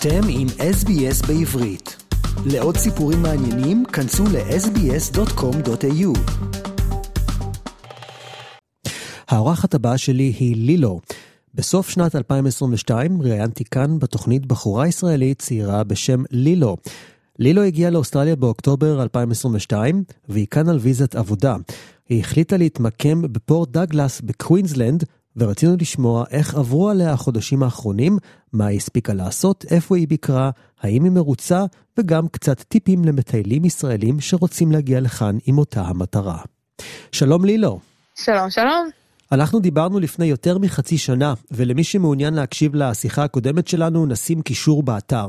אתם עם SBS בעברית. לעוד סיפורים מעניינים, כנסו ל-sbs.com.au. האורחת הבאה שלי היא לילו. בסוף שנת 2022 ראיינתי כאן בתוכנית בחורה ישראלית צעירה בשם לילו. לילו הגיעה לאוסטרליה באוקטובר 2022, והיא כאן על ויזת עבודה. היא החליטה להתמקם בפורט דאגלס בקווינסלנד, ורצינו לשמוע איך עברו עליה החודשים האחרונים, מה היא הספיקה לעשות, איפה היא ביקרה, האם היא מרוצה, וגם קצת טיפים למטיילים ישראלים שרוצים להגיע לכאן עם אותה המטרה. שלום לילו. שלום, שלום. אנחנו דיברנו לפני יותר מחצי שנה, ולמי שמעוניין להקשיב לשיחה הקודמת שלנו, נשים קישור באתר.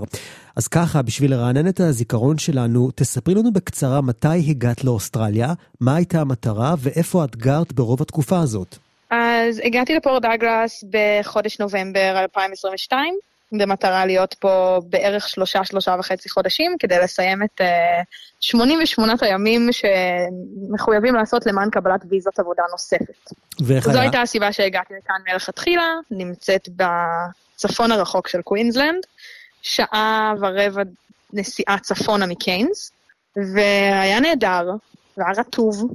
אז ככה, בשביל לרענן את הזיכרון שלנו, תספרי לנו בקצרה מתי הגעת לאוסטרליה, מה הייתה המטרה ואיפה את גרת ברוב התקופה הזאת. אז הגעתי לפורט דאגלס בחודש נובמבר 2022, במטרה להיות פה בערך שלושה, שלושה וחצי חודשים, כדי לסיים את אה, 88 הימים שמחויבים לעשות למען קבלת ויזת עבודה נוספת. ואיך זו היה? הייתה הסיבה שהגעתי לכאן מלכתחילה, נמצאת בצפון הרחוק של קווינסלנד, שעה ורבע נסיעה צפונה מקיינס, והיה נהדר, והיה רטוב,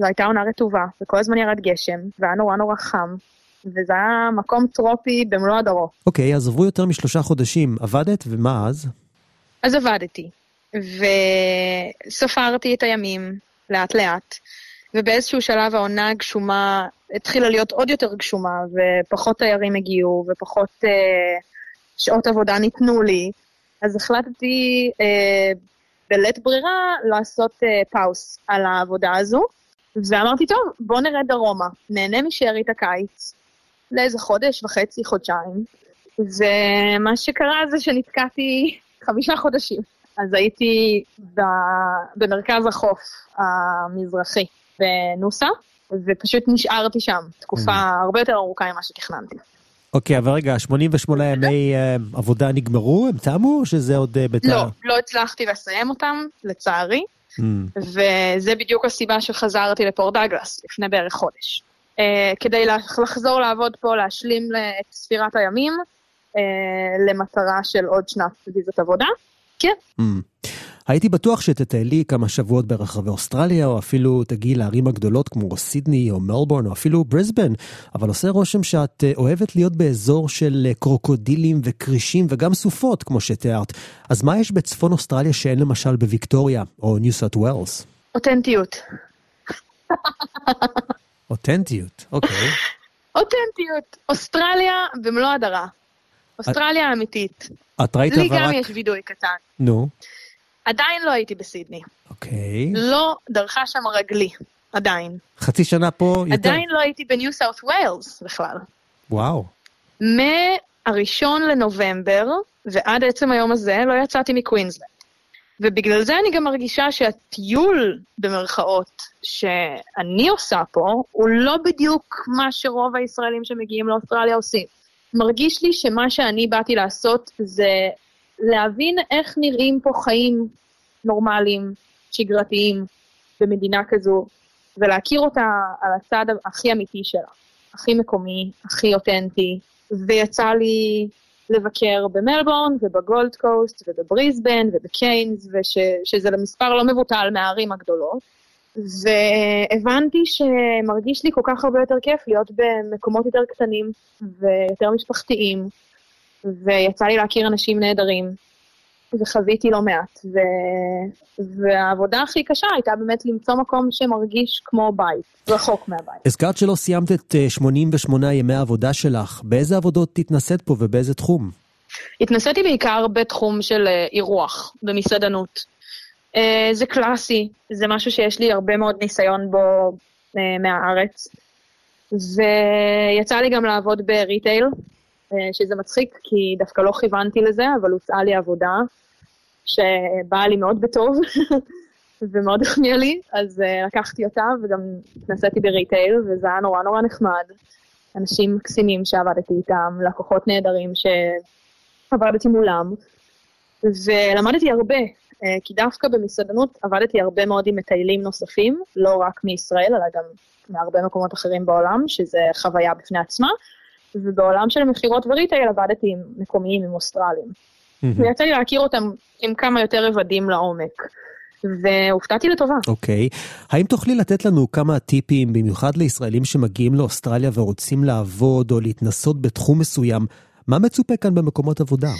זו הייתה עונה רטובה, וכל הזמן ירד גשם, והיה נורא נורא חם, וזה היה מקום טרופי במלוא הדרו. אוקיי, אז עברו יותר משלושה חודשים, עבדת, ומה אז? אז עבדתי, וספרתי את הימים לאט לאט, ובאיזשהו שלב העונה הגשומה התחילה להיות עוד יותר גשומה, ופחות תיירים הגיעו, ופחות אה, שעות עבודה ניתנו לי, אז החלטתי אה, בלית ברירה לעשות אה, פאוס על העבודה הזו, ואמרתי, טוב, בוא נרד דרומה, נהנה משארית הקיץ, לאיזה חודש וחצי, חודשיים, ומה שקרה זה שנתקעתי חמישה חודשים. אז הייתי ב... במרכז החוף המזרחי בנוסה, ופשוט נשארתי שם, תקופה הרבה יותר ארוכה ממה שתכננתי. אוקיי, אבל רגע, 88 ימי אה, עבודה נגמרו? הם תמו, או שזה עוד אה, בתא? לא, לא הצלחתי לסיים אותם, לצערי, Mm, וזה בדיוק הסיבה שחזרתי לפורט דאגלס לפני בערך חודש. Uh, כדי לח- לחזור לעבוד פה, להשלים את ספירת הימים, uh, למטרה של עוד שנת ויזת עבודה. כן, mm. הייתי בטוח שתטיילי כמה שבועות ברחבי אוסטרליה, או אפילו תגיעי לערים הגדולות כמו סידני או מלבורן, או אפילו בריסבן, אבל עושה רושם שאת אה, אוהבת להיות באזור של אה, קרוקודילים וכרישים וגם סופות, כמו שתיארת. אז מה יש בצפון אוסטרליה שאין למשל בוויקטוריה, או ניו סאט ווילס? אותנטיות. אותנטיות, אוקיי. אותנטיות. אוסטרליה במלוא הדרה. אוסטרליה האמיתית. את ראית לי אבל גם רק... יש וידוי קטן. נו, עדיין לא הייתי בסידני. אוקיי. לא דרכה שם רגלי. עדיין. חצי שנה פה יותר... עדיין לא הייתי בניו סאות' ויילס בכלל. וואו. מהראשון לנובמבר ועד עצם היום הזה לא יצאתי מקווינסלנד. ובגלל זה אני גם מרגישה שהטיול, במרכאות, שאני עושה פה, הוא לא בדיוק מה שרוב הישראלים שמגיעים לאוסטרליה עושים. מרגיש לי שמה שאני באתי לעשות זה להבין איך נראים פה חיים נורמליים, שגרתיים, במדינה כזו, ולהכיר אותה על הצד הכי אמיתי שלה. הכי מקומי, הכי אותנטי, ויצא לי לבקר במלבורן ובגולד קוסט ובבריסבן ובקיינס, ושזה למספר לא מבוטל מהערים הגדולות. והבנתי שמרגיש לי כל כך הרבה יותר כיף להיות במקומות יותר קטנים ויותר משפחתיים, ויצא לי להכיר אנשים נהדרים, וחוויתי לא מעט. ו... והעבודה הכי קשה הייתה באמת למצוא מקום שמרגיש כמו בית, רחוק מהבית. הזכרת שלא סיימת את אה, 88 ימי העבודה שלך. באיזה עבודות התנסית פה ובאיזה תחום? התנסיתי בעיקר בתחום של אה, אירוח, במסעדנות. אה, זה קלאסי, זה משהו שיש לי הרבה מאוד ניסיון בו אה, מהארץ. ויצא לי גם לעבוד בריטייל, אה, שזה מצחיק, כי דווקא לא כיוונתי לזה, אבל הוצעה לי עבודה שבאה לי מאוד בטוב, ומאוד החמיאה לי, אז uh, לקחתי אותה וגם התנסיתי בריטייל, וזה היה נורא נורא נחמד. אנשים מקסימים שעבדתי איתם, לקוחות נהדרים שעבדתי מולם, ולמדתי הרבה, uh, כי דווקא במסעדנות עבדתי הרבה מאוד עם מטיילים נוספים, לא רק מישראל, אלא גם מהרבה מקומות אחרים בעולם, שזה חוויה בפני עצמה, ובעולם של מכירות וריטייל עבדתי עם מקומיים, עם אוסטרלים. ויצא לי להכיר אותם עם כמה יותר רבדים לעומק. והופתעתי לטובה. אוקיי. Okay. האם תוכלי לתת לנו כמה טיפים, במיוחד לישראלים שמגיעים לאוסטרליה ורוצים לעבוד או להתנסות בתחום מסוים, מה מצופה כאן במקומות עבודה?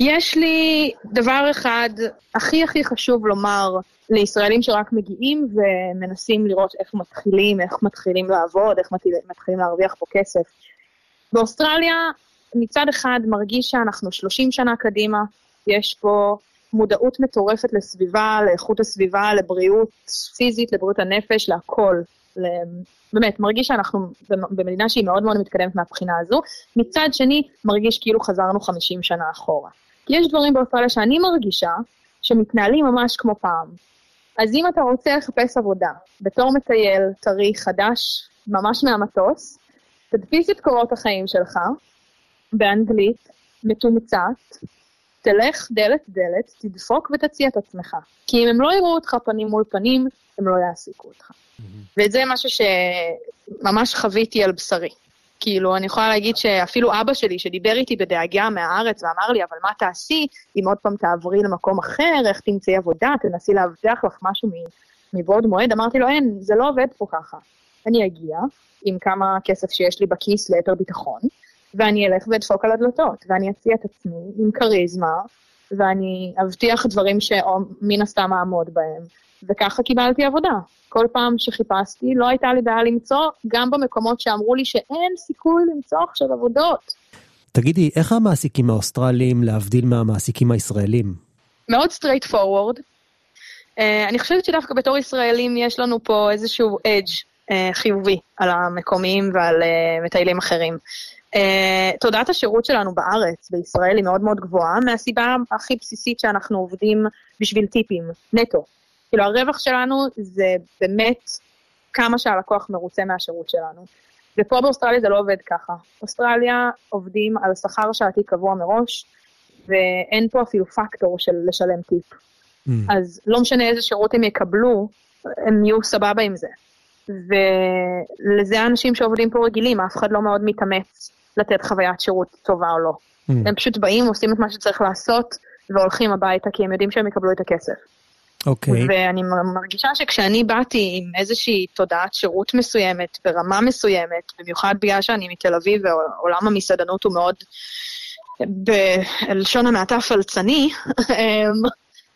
יש לי דבר אחד הכי הכי חשוב לומר לישראלים שרק מגיעים ומנסים לראות איך מתחילים, איך מתחילים לעבוד, איך מתחילים להרוויח פה כסף. באוסטרליה מצד אחד מרגיש שאנחנו 30 שנה קדימה, יש פה מודעות מטורפת לסביבה, לאיכות הסביבה, לבריאות פיזית, לבריאות הנפש, להכל. באמת, מרגיש שאנחנו במדינה שהיא מאוד מאוד מתקדמת מהבחינה הזו. מצד שני, מרגיש כאילו חזרנו 50 שנה אחורה. יש דברים באוסטרליה שאני מרגישה שמתנהלים ממש כמו פעם. אז אם אתה רוצה לחפש עבודה בתור מטייל טרי חדש, ממש מהמטוס, תדפיס את קורות החיים שלך באנגלית, מתומצת, תלך דלת-דלת, תדפוק ותציע את עצמך. כי אם הם לא יראו אותך פנים מול פנים, הם לא יעסיקו אותך. Mm-hmm. וזה משהו שממש חוויתי על בשרי. כאילו, אני יכולה להגיד שאפילו אבא שלי, שדיבר איתי בדאגה מהארץ ואמר לי, אבל מה תעשי אם עוד פעם תעברי למקום אחר, איך תמצאי עבודה, תנסי להבטיח לך משהו מבעוד מועד, אמרתי לו, אין, זה לא עובד פה ככה. אני אגיע עם כמה כסף שיש לי בכיס ליתר ביטחון, ואני אלך ואדפוק על הדלתות, ואני אציע את עצמי עם כריזמה, ואני אבטיח דברים שמן הסתם אעמוד בהם, וככה קיבלתי עבודה. כל פעם שחיפשתי, לא הייתה לי בעיה למצוא, גם במקומות שאמרו לי שאין סיכוי למצוא עכשיו עבודות. תגידי, איך המעסיקים האוסטרליים להבדיל מהמעסיקים הישראלים? מאוד straightforward. אה, אני חושבת שדווקא בתור ישראלים יש לנו פה איזשהו edge חיובי על המקומיים ועל אה, מטיילים אחרים. אה, תודעת השירות שלנו בארץ, בישראל, היא מאוד מאוד גבוהה, מהסיבה הכי בסיסית שאנחנו עובדים בשביל טיפים, נטו. כאילו הרווח שלנו זה באמת כמה שהלקוח מרוצה מהשירות שלנו. ופה באוסטרליה זה לא עובד ככה. אוסטרליה עובדים על שכר שעתי קבוע מראש, ואין פה אפילו פקטור של לשלם טיפ. Mm. אז לא משנה איזה שירות הם יקבלו, הם יהיו סבבה עם זה. ולזה האנשים שעובדים פה רגילים, אף אחד לא מאוד מתאמץ לתת חוויית שירות טובה או לא. Mm. הם פשוט באים, עושים את מה שצריך לעשות, והולכים הביתה כי הם יודעים שהם יקבלו את הכסף. אוקיי. Okay. ואני מרגישה שכשאני באתי עם איזושהי תודעת שירות מסוימת, ברמה מסוימת, במיוחד בגלל שאני מתל אביב ועולם המסעדנות הוא מאוד, בלשון המעטה פלצני, אמ,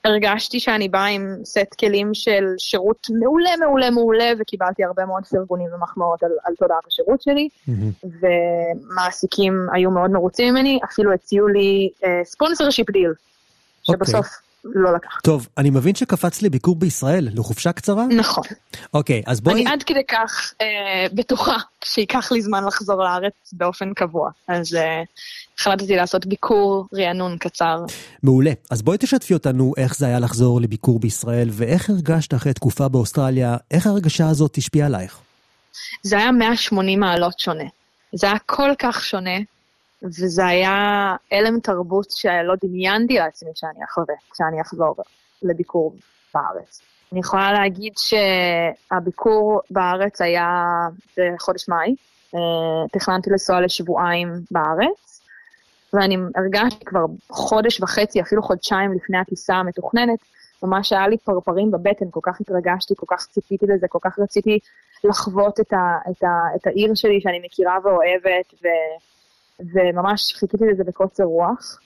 הרגשתי שאני באה עם סט כלים של שירות מעולה, מעולה, מעולה, וקיבלתי הרבה מאוד פרגונים ומחמאות על, על תודעת השירות שלי, mm-hmm. ומעסיקים היו מאוד מרוצים ממני, אפילו הציעו לי sponsorship deal, שבסוף... לא לקח. טוב, אני מבין שקפץ לי ביקור בישראל, לחופשה קצרה? נכון. אוקיי, אז בואי... אני עד כדי כך אה, בטוחה שייקח לי זמן לחזור לארץ באופן קבוע, אז אה, החלטתי לעשות ביקור רענון קצר. מעולה. אז בואי תשתפי אותנו איך זה היה לחזור לביקור בישראל, ואיך הרגשת אחרי תקופה באוסטרליה, איך ההרגשה הזאת השפיעה עלייך? זה היה 180 מעלות שונה. זה היה כל כך שונה, וזה היה הלם תרבות שלא דמיינתי לעצמי שאני אחווה, כשאני אחזור לביקור בארץ. אני יכולה להגיד שהביקור בארץ היה בחודש מאי, אה, תכננתי לנסוע לשבועיים בארץ, ואני הרגשתי כבר חודש וחצי, אפילו חודשיים לפני הטיסה המתוכננת, ממש היה לי פרפרים בבטן, כל כך התרגשתי, כל כך ציפיתי לזה, כל כך רציתי לחוות את, ה, את, ה, את העיר שלי שאני מכירה ואוהבת, ו... וממש חיכיתי לזה בקוצר רוח,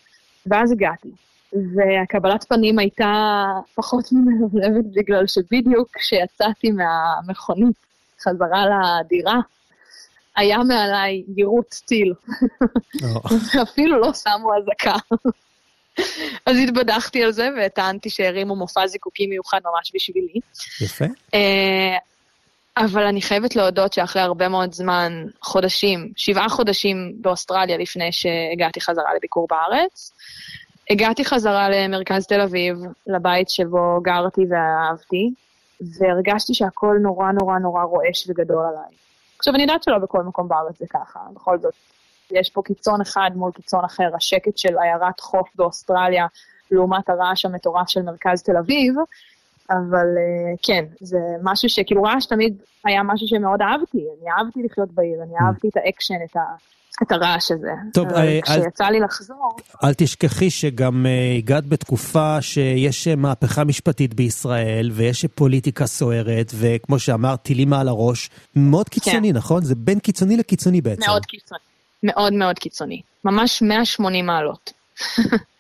ואז הגעתי. והקבלת פנים הייתה פחות ממלבלבת בגלל שבדיוק כשיצאתי מהמכונית חזרה לדירה, היה מעליי יירוט טיל. ואפילו לא שמו אזעקה. אז התבדחתי על זה וטענתי שהרימו מופע זיקוקים מיוחד ממש בשבילי. יפה. אבל אני חייבת להודות שאחרי הרבה מאוד זמן, חודשים, שבעה חודשים באוסטרליה לפני שהגעתי חזרה לביקור בארץ, הגעתי חזרה למרכז תל אביב, לבית שבו גרתי ואהבתי, והרגשתי שהכל נורא נורא נורא רועש וגדול עליי. עכשיו, אני יודעת שלא בכל מקום בארץ זה ככה, בכל זאת, יש פה קיצון אחד מול קיצון אחר, השקט של עיירת חוף באוסטרליה לעומת הרעש המטורף של מרכז תל אביב, אבל אה, כן, זה משהו שכאילו רעש תמיד היה משהו שמאוד אהבתי, אני אהבתי לחיות בעיר, אני אהבתי את האקשן, את ה... את הרעש הזה. טוב, אה, כשיצא אל, לי לחזור... אל תשכחי שגם אה, הגעת בתקופה שיש מהפכה משפטית בישראל, ויש פוליטיקה סוערת, וכמו שאמרת, טילים מעל הראש. מאוד קיצוני, כן. נכון? זה בין קיצוני לקיצוני בעצם. מאוד קיצוני. מאוד מאוד קיצוני. ממש 180 מעלות.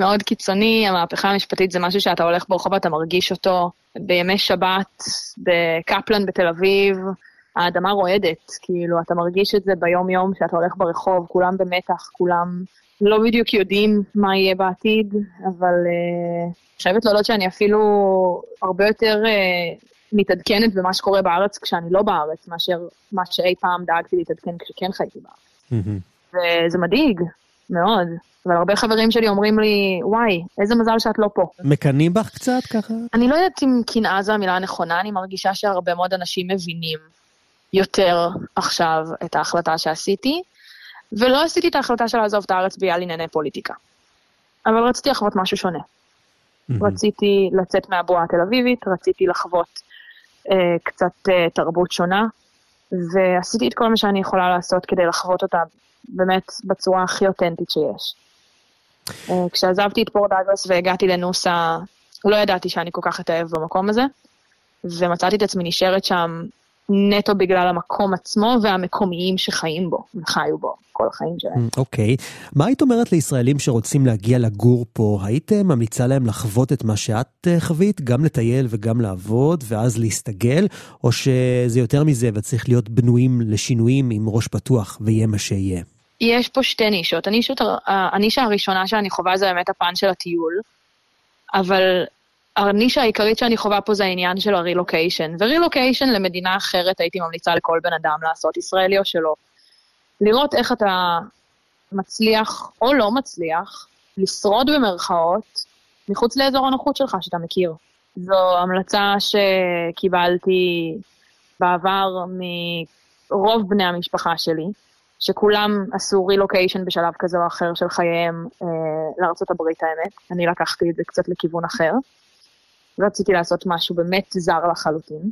מאוד קיצוני, המהפכה המשפטית זה משהו שאתה הולך ברחוב ואתה מרגיש אותו בימי שבת, בקפלן בתל אביב, האדמה רועדת, כאילו, אתה מרגיש את זה ביום-יום שאתה הולך ברחוב, כולם במתח, כולם לא בדיוק יודעים מה יהיה בעתיד, אבל uh, חייבת להודות שאני אפילו הרבה יותר uh, מתעדכנת במה שקורה בארץ כשאני לא בארץ, מאשר מה שאי פעם דאגתי להתעדכן כשכן חייתי בארץ. Mm-hmm. וזה מדאיג, מאוד. אבל הרבה חברים שלי אומרים לי, וואי, איזה מזל שאת לא פה. מקנאים בך קצת ככה? אני לא יודעת אם קנאה זו המילה הנכונה, אני מרגישה שהרבה מאוד אנשים מבינים יותר עכשיו את ההחלטה שעשיתי, ולא עשיתי את ההחלטה של לעזוב את הארץ בגלל ענייני פוליטיקה. אבל רציתי לחוות משהו שונה. Mm-hmm. רציתי לצאת מהבועה התל אביבית, רציתי לחוות אה, קצת אה, תרבות שונה, ועשיתי את כל מה שאני יכולה לעשות כדי לחוות אותה באמת בצורה הכי אותנטית שיש. אה, כשעזבתי את פורט דאגלס והגעתי לנוסה, לא ידעתי שאני כל כך אתאהב במקום הזה, ומצאתי את עצמי נשארת שם נטו בגלל המקום עצמו והמקומיים שחיים בו, וחיו בו כל החיים שלהם. Mm, אוקיי. Okay. מה היית אומרת לישראלים שרוצים להגיע לגור פה? היית ממליצה להם לחוות את מה שאת אה, חווית, גם לטייל וגם לעבוד, ואז להסתגל, או שזה יותר מזה וצריך להיות בנויים לשינויים עם ראש פתוח ויהיה מה שיהיה? יש פה שתי נישות. הנישות, הנישה הראשונה שאני חווה זה באמת הפן של הטיול, אבל הנישה העיקרית שאני חווה פה זה העניין של הרילוקיישן. ורילוקיישן למדינה אחרת הייתי ממליצה לכל בן אדם לעשות, ישראלי או שלא. לראות איך אתה מצליח או לא מצליח לשרוד במרכאות מחוץ לאזור הנוחות שלך שאתה מכיר. זו המלצה שקיבלתי בעבר מרוב בני המשפחה שלי, שכולם עשו רילוקיישן בשלב כזה או אחר של חייהם אה, לארה"ב האמת. אני לקחתי את זה קצת לכיוון אחר. רציתי לעשות משהו באמת זר לחלוטין,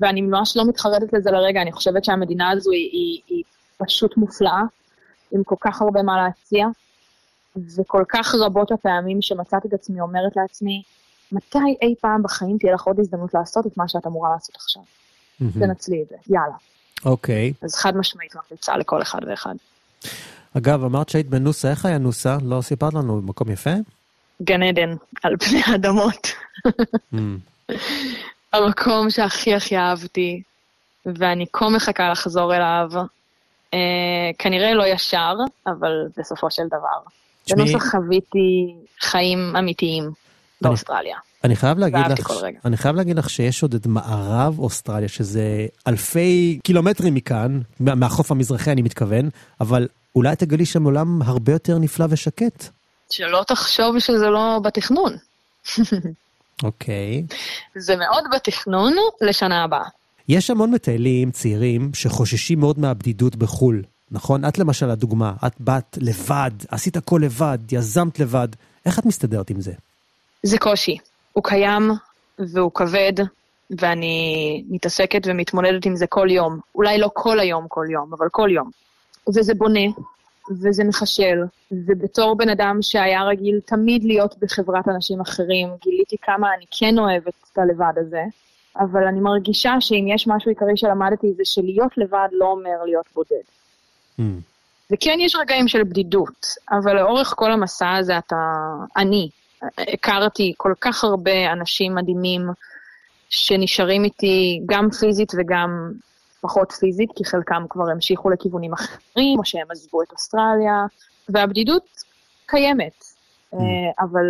ואני ממש לא מתחרטת לזה לרגע, אני חושבת שהמדינה הזו היא, היא, היא פשוט מופלאה, עם כל כך הרבה מה להציע, וכל כך רבות הפעמים שמצאתי את עצמי אומרת לעצמי, מתי אי פעם בחיים תהיה לך עוד הזדמנות לעשות את מה שאת אמורה לעשות עכשיו? Mm-hmm. תנצלי את זה, יאללה. אוקיי. Okay. אז חד משמעית ממליצה לכל אחד ואחד. אגב, אמרת שהיית בנוסה, איך היה נוסה? לא סיפרת לנו, מקום יפה? גן עדן על פני האדמות. mm. המקום שהכי הכי אהבתי, ואני כה מחכה לחזור אליו. אה, כנראה לא ישר, אבל בסופו של דבר. שמי... בנוסח חוויתי חיים אמיתיים באוסטרליה. אני חייב להגיד לך, אני חייב להגיד לך שיש עוד את מערב אוסטרליה, שזה אלפי קילומטרים מכאן, מהחוף המזרחי אני מתכוון, אבל אולי תגלי שם עולם הרבה יותר נפלא ושקט. שלא תחשוב שזה לא בתכנון. אוקיי. okay. זה מאוד בתכנון לשנה הבאה. יש המון מטיילים צעירים שחוששים מאוד מהבדידות בחו"ל, נכון? את למשל הדוגמה, את באת לבד, עשית הכל לבד, יזמת לבד, איך את מסתדרת עם זה? זה קושי. הוא קיים והוא כבד, ואני מתעסקת ומתמודדת עם זה כל יום. אולי לא כל היום כל יום, אבל כל יום. וזה בונה, וזה מחשל, ובתור בן אדם שהיה רגיל תמיד להיות בחברת אנשים אחרים, גיליתי כמה אני כן אוהבת את הלבד הזה, אבל אני מרגישה שאם יש משהו עיקרי שלמדתי זה שלהיות לבד לא אומר להיות בודד. Mm. וכן יש רגעים של בדידות, אבל לאורך כל המסע הזה אתה, אני, הכרתי כל כך הרבה אנשים מדהימים שנשארים איתי גם פיזית וגם פחות פיזית, כי חלקם כבר המשיכו לכיוונים אחרים, או שהם עזבו את אוסטרליה, והבדידות קיימת, mm. אבל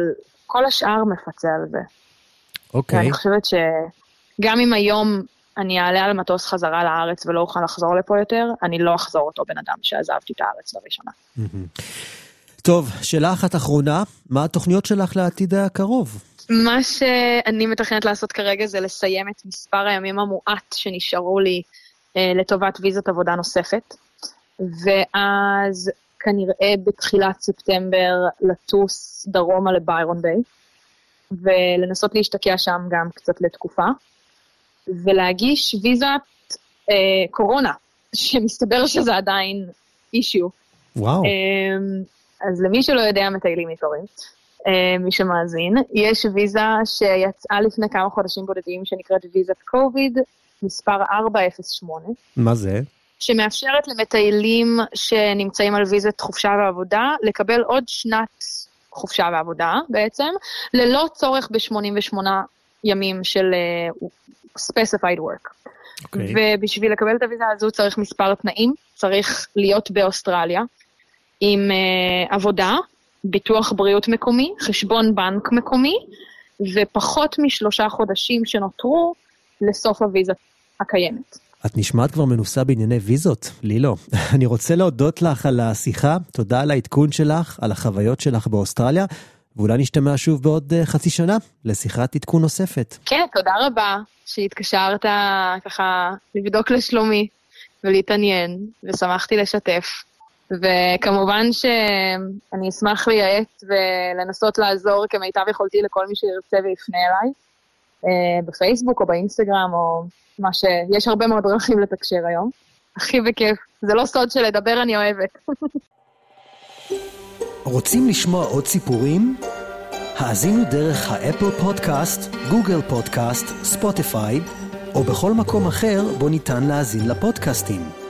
כל השאר מפצה על זה. אוקיי. Okay. ואני חושבת שגם אם היום אני אעלה על מטוס חזרה לארץ ולא אוכל לחזור לפה יותר, אני לא אחזור אותו בן אדם שעזבתי את הארץ לראשונה. Mm-hmm. טוב, שאלה אחת אחרונה, מה התוכניות שלך לעתיד הקרוב? מה שאני מתכנת לעשות כרגע זה לסיים את מספר הימים המועט שנשארו לי אה, לטובת ויזת עבודה נוספת, ואז כנראה בתחילת ספטמבר לטוס דרומה לביירון ביי, ולנסות להשתקע שם גם קצת לתקופה, ולהגיש ויזת אה, קורונה, שמסתבר שזה עדיין אישיו. וואו. אמ, אז למי שלא יודע, מטיילים עיקרים, מי שמאזין, יש ויזה שיצאה לפני כמה חודשים בודדים, שנקראת ויזת קוביד, מספר 408. מה זה? שמאפשרת למטיילים שנמצאים על ויזת חופשה ועבודה, לקבל עוד שנת חופשה ועבודה בעצם, ללא צורך ב-88 ימים של uh, specified work. Okay. אוקיי. ובשביל לקבל את הוויזה הזו צריך מספר תנאים, צריך להיות באוסטרליה עם uh, עבודה, ביטוח בריאות מקומי, חשבון בנק מקומי, ופחות משלושה חודשים שנותרו לסוף הוויזה הקיימת. את נשמעת כבר מנוסה בענייני ויזות, לילו. אני רוצה להודות לך על השיחה, תודה על העדכון שלך, על החוויות שלך באוסטרליה, ואולי נשתמע שוב בעוד אה, חצי שנה לשיחת עדכון נוספת. כן, תודה רבה שהתקשרת ככה לבדוק לשלומי ולהתעניין, ושמחתי לשתף. וכמובן שאני אשמח לייעץ ולנסות לעזור כמיטב יכולתי לכל מי שירצה ויפנה אליי, אה, בפייסבוק או באינסטגרם או מה שיש הרבה מאוד דרכים לתקשר היום. הכי בכיף. זה לא סוד שלדבר אני אוהבת. רוצים לשמוע עוד סיפורים? האזינו דרך האפל פודקאסט, גוגל פודקאסט, ספוטיפיי, או בכל מקום אחר בו ניתן להאזין לפודקאסטים.